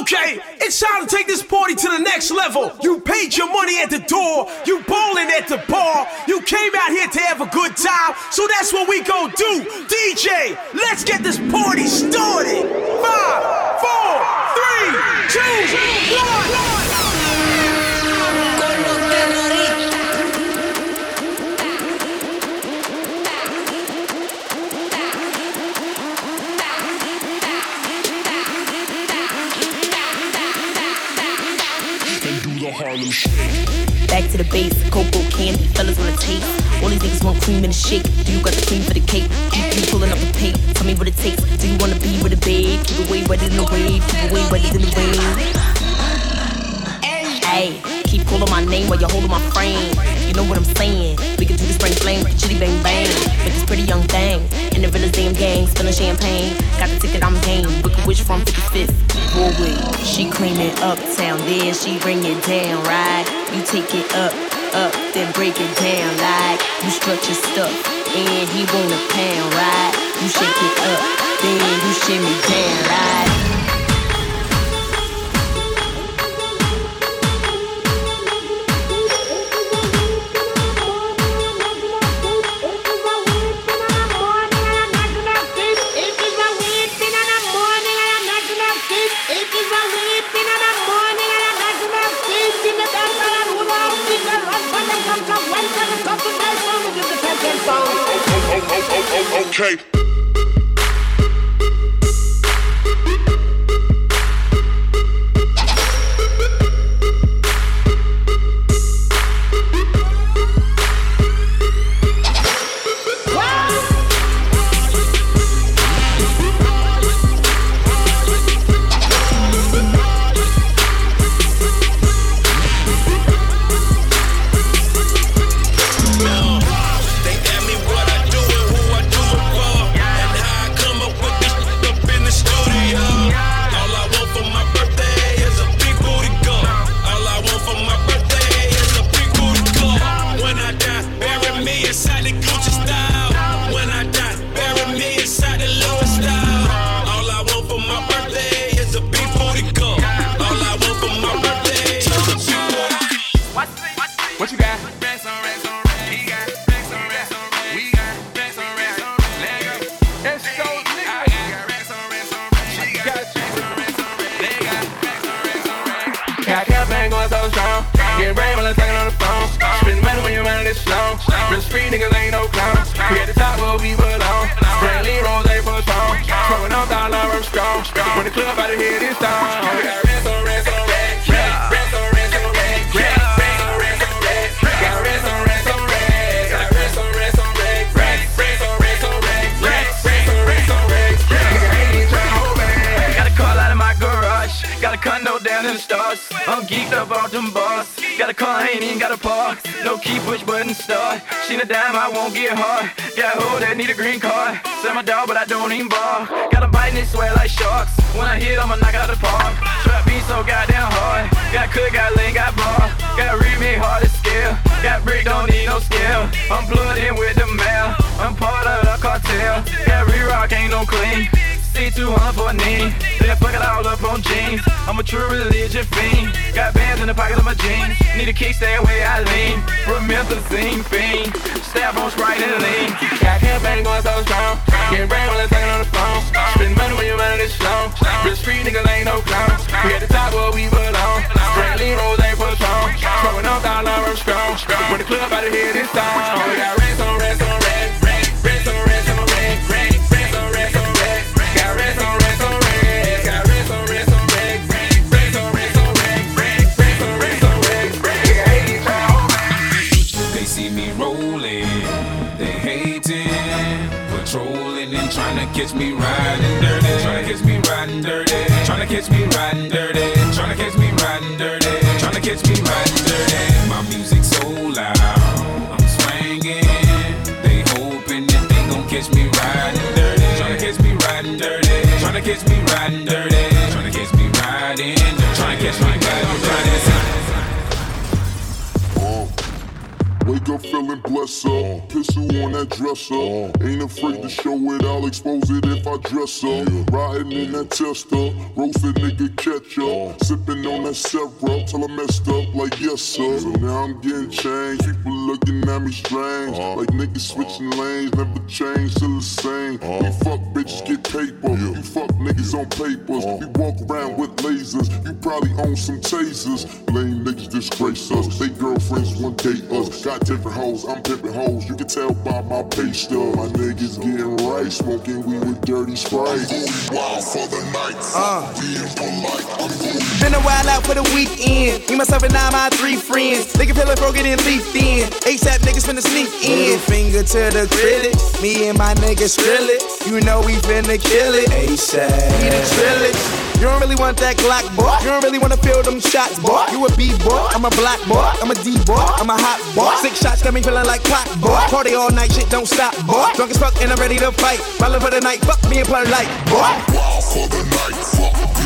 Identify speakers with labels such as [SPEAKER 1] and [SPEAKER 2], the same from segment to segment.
[SPEAKER 1] Okay, it's time to take this party to the next level. You paid your money at the door, you bowling at the bar, you came out here to have a good time, so that's what we gon' do. DJ, let's get this party started.
[SPEAKER 2] Harlem Shake. Back to the base, cocoa candy, fellas wanna taste. All these niggas want cream in the shake. Do you got the cream for the cake? Keep you pulling up the pay. Tell me what it takes. Do you wanna be with a babe? Keep away wetter than the wave. Keep away wetter than the wave. Hey, keep calling my name while you're holding my frame. You know what I'm saying? We can do the spring flame, chitty bang bang. With this pretty young thing. In the realest damn gang, spilling champagne. Got the ticket, I'm game. Wicked wish from 55th. Broadway. She cleaning uptown, then she bring it down, right? You take it up, up, then break it down, like you stretch your stuff, and he want a pound, right? You shake it up, then you shimmy down, right?
[SPEAKER 3] Got a condo down in the stars. I'm geeked up on them boss. Got a car, I ain't even got a park. No key, push button, start. She a dime, I won't get hard. Got a hoe that need a green card. Sell my dog, but I don't even bark. Got
[SPEAKER 4] a bite and they
[SPEAKER 5] swear
[SPEAKER 4] like sharks. When I
[SPEAKER 5] hit, I'ma knock out the park. Trap beat so goddamn hard. Got cook, got lean, got bar. Got remake, hard to scale. Got brick, don't need no scale. I'm plugged in with the mail. I'm part of the cartel. Got re-rock, ain't no clean. See too hard for a name. Then fuck it all up on jeans. I'm a true religion fiend. Got bands in the pocket of my jeans. Need a kick, stay away, I lean. Remember the same
[SPEAKER 4] thing. Stab on Sprite and lean. Got campaign going so strong. Get brand while I'm talking on the phone.
[SPEAKER 6] Spend money when you're running this show. Real street niggas ain't no clown. We at the top where we belong. Straight lean, rose ain't for strong. Throwing up, I
[SPEAKER 7] love strong. When the club out of here, this time. catch me right there. My music so loud, I'm swinging. They hoping that they gon' catch me riding dirty. Tryna catch me riding dirty. Tryna catch me riding dirty. Tryna catch me riding. Tryna catch me riding dirty. Wake up feeling blessed up, Pistol on that dresser. Ain't
[SPEAKER 1] afraid to show it, I'll expose it if I dress up. Riding in that tester, roasted nigga ketchup, sipping I stepped till I messed up like yes sir. So now I'm getting changed. People looking at me strange. Like niggas switching lanes, never change, still the same. You fuck bitches get paper. A's on papers. We walk around with lasers. You probably own some tasers. Lame niggas disgrace us. They girlfriends one date us. Got different hoes. I'm pimping hoes. You can tell by my pay stub. My niggas getting right. Smoking weed with dirty Sprite. I'm wild for the night. Uh. Being polite. I'm Been a while out for the weekend. Me, myself, and I, my three friends. Nigga, pillow broke it and leaf thin. ASAP niggas finna sneak in. Finger to the critic. Me and my niggas drill it. You know we finna kill it. ASAP. You don't really want that Glock, boy. You don't really wanna feel them shots, boy. You a B boy, I'm a black boy, I'm a D boy, I'm a hot boy. Six
[SPEAKER 8] shots got me feeling like clock, boy. Party all night, shit don't stop, boy. Drunk as fuck and I'm ready to fight. Ballin' for the night, fuck me and play like,
[SPEAKER 9] boy. Wild for the night, fuck.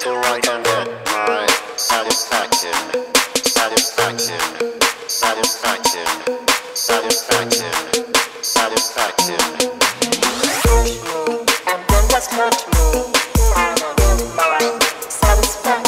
[SPEAKER 9] to my satisfaction, satisfaction, satisfaction, satisfaction, satisfaction. And
[SPEAKER 4] then
[SPEAKER 10] just me. My satisfaction.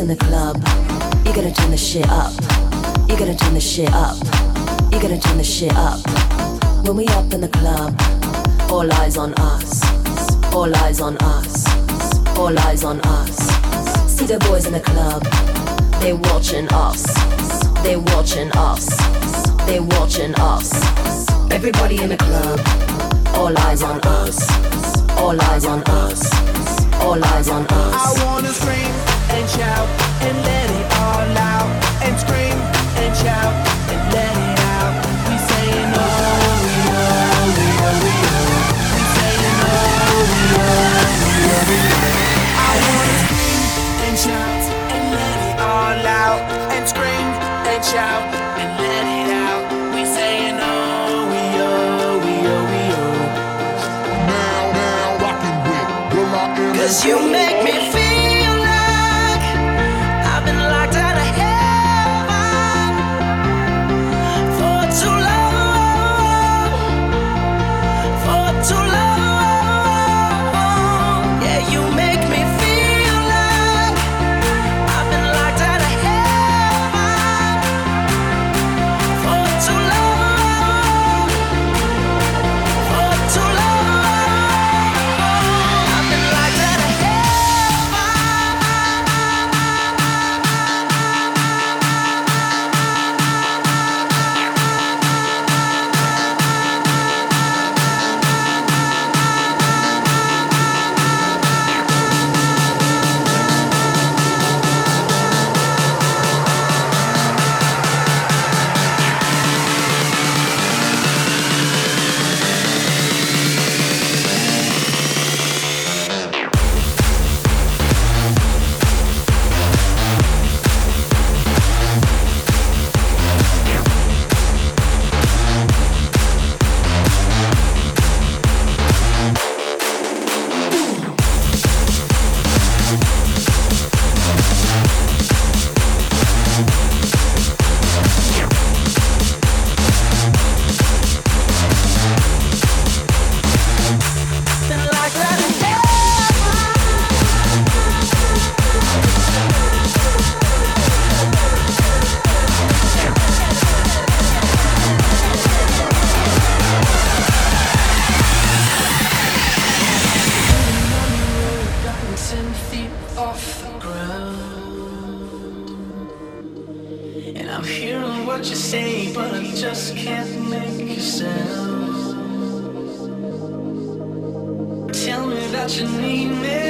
[SPEAKER 10] In the club, you gotta turn the shit up. You gotta turn the shit up. You gotta turn the shit up. When we up in the club, all eyes on us. All eyes on us. All eyes on us. See the boys in the club, they watching us. They watching us. They watching us. Everybody in the club, all eyes on us. All eyes on us. All eyes on us.
[SPEAKER 5] I wanna scream and shout and let it all out. And scream and shout and let it out. We saying oh, we oh, we oh, we oh. We saying oh, we oh, we oh, we oh. I wanna scream and shout and let it all out. And scream and shout and let it out. We saying oh, we oh, we oh, we oh.
[SPEAKER 3] Now, now, rockin' with Will I.
[SPEAKER 5] Cause you what you say, but I just can't make sound. Tell me that you need me,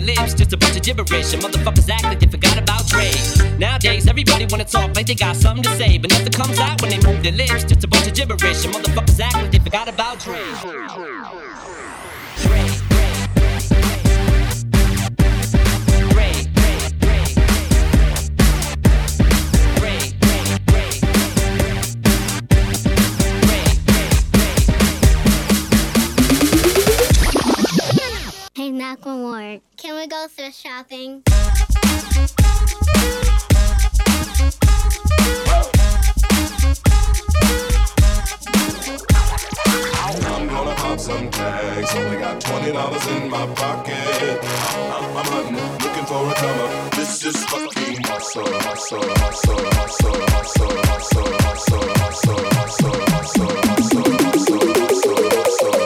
[SPEAKER 11] Their lips. Just a bunch of gibberish, and motherfuckers act like they forgot about Dre. Nowadays, everybody wanna talk like they got something to say, but nothing comes out when they move their lips. Just a bunch of gibberish, and motherfuckers act like they forgot about Dre.
[SPEAKER 6] Hey, knock. Can we go thrift shopping?
[SPEAKER 4] I'm gonna pop some tags. Only got twenty dollars in my pocket. I'm, I'm looking for a come. This is fucking.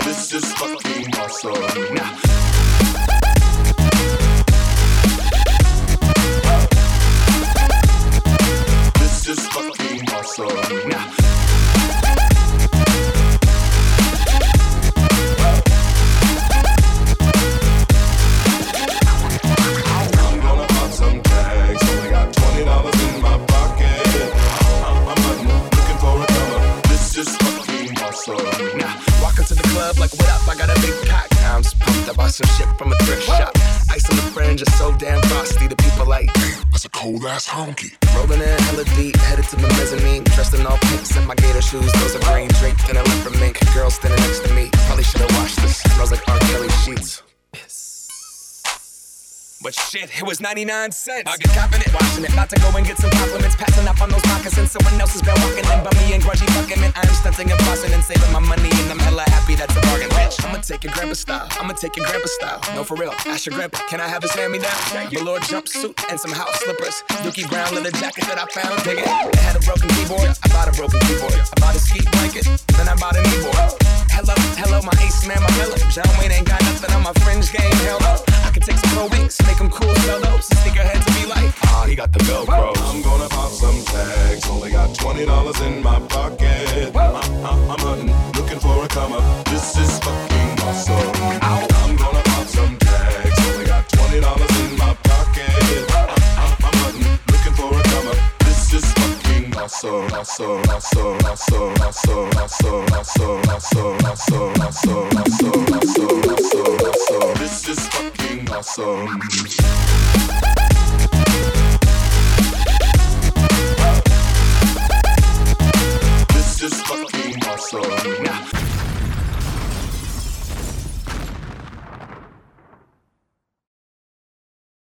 [SPEAKER 4] This is fucking.
[SPEAKER 12] 99 cents. I get confident watching it. About to go and get some compliments. Passing up on those moccasins. Someone else has been walking in. But me and grudgy fucking man. I'm stunting and bossing and saving my money. And I'm hella happy that's a bargain, bitch. I'ma take your grandpa style. I'ma take your grandpa style. No, for real. Ask your grandpa. Can I have his hand me down? Velour jumpsuit and some house slippers. Dookie brown leather jacket that I found. Dig it. I had a broken keyboard. I bought a broken keyboard. I bought a ski blanket. Then I bought a kneeboard. Hello, hello, my ace man, my villain. John Wayne ain't got nothing on my fringe game. Hell no. I can take some pro wings, make them cool, sell those. Sneakerheads to be like, ah, he got the Velcro.
[SPEAKER 4] I'm gonna pop some tags. Only got twenty dollars in my pocket. I'm, I'm, I'm hunting, looking for a come up. This is fucking awesome. I'm gonna pop some tags. Only got twenty dollars in This is fucking awesome. just fucking awesome.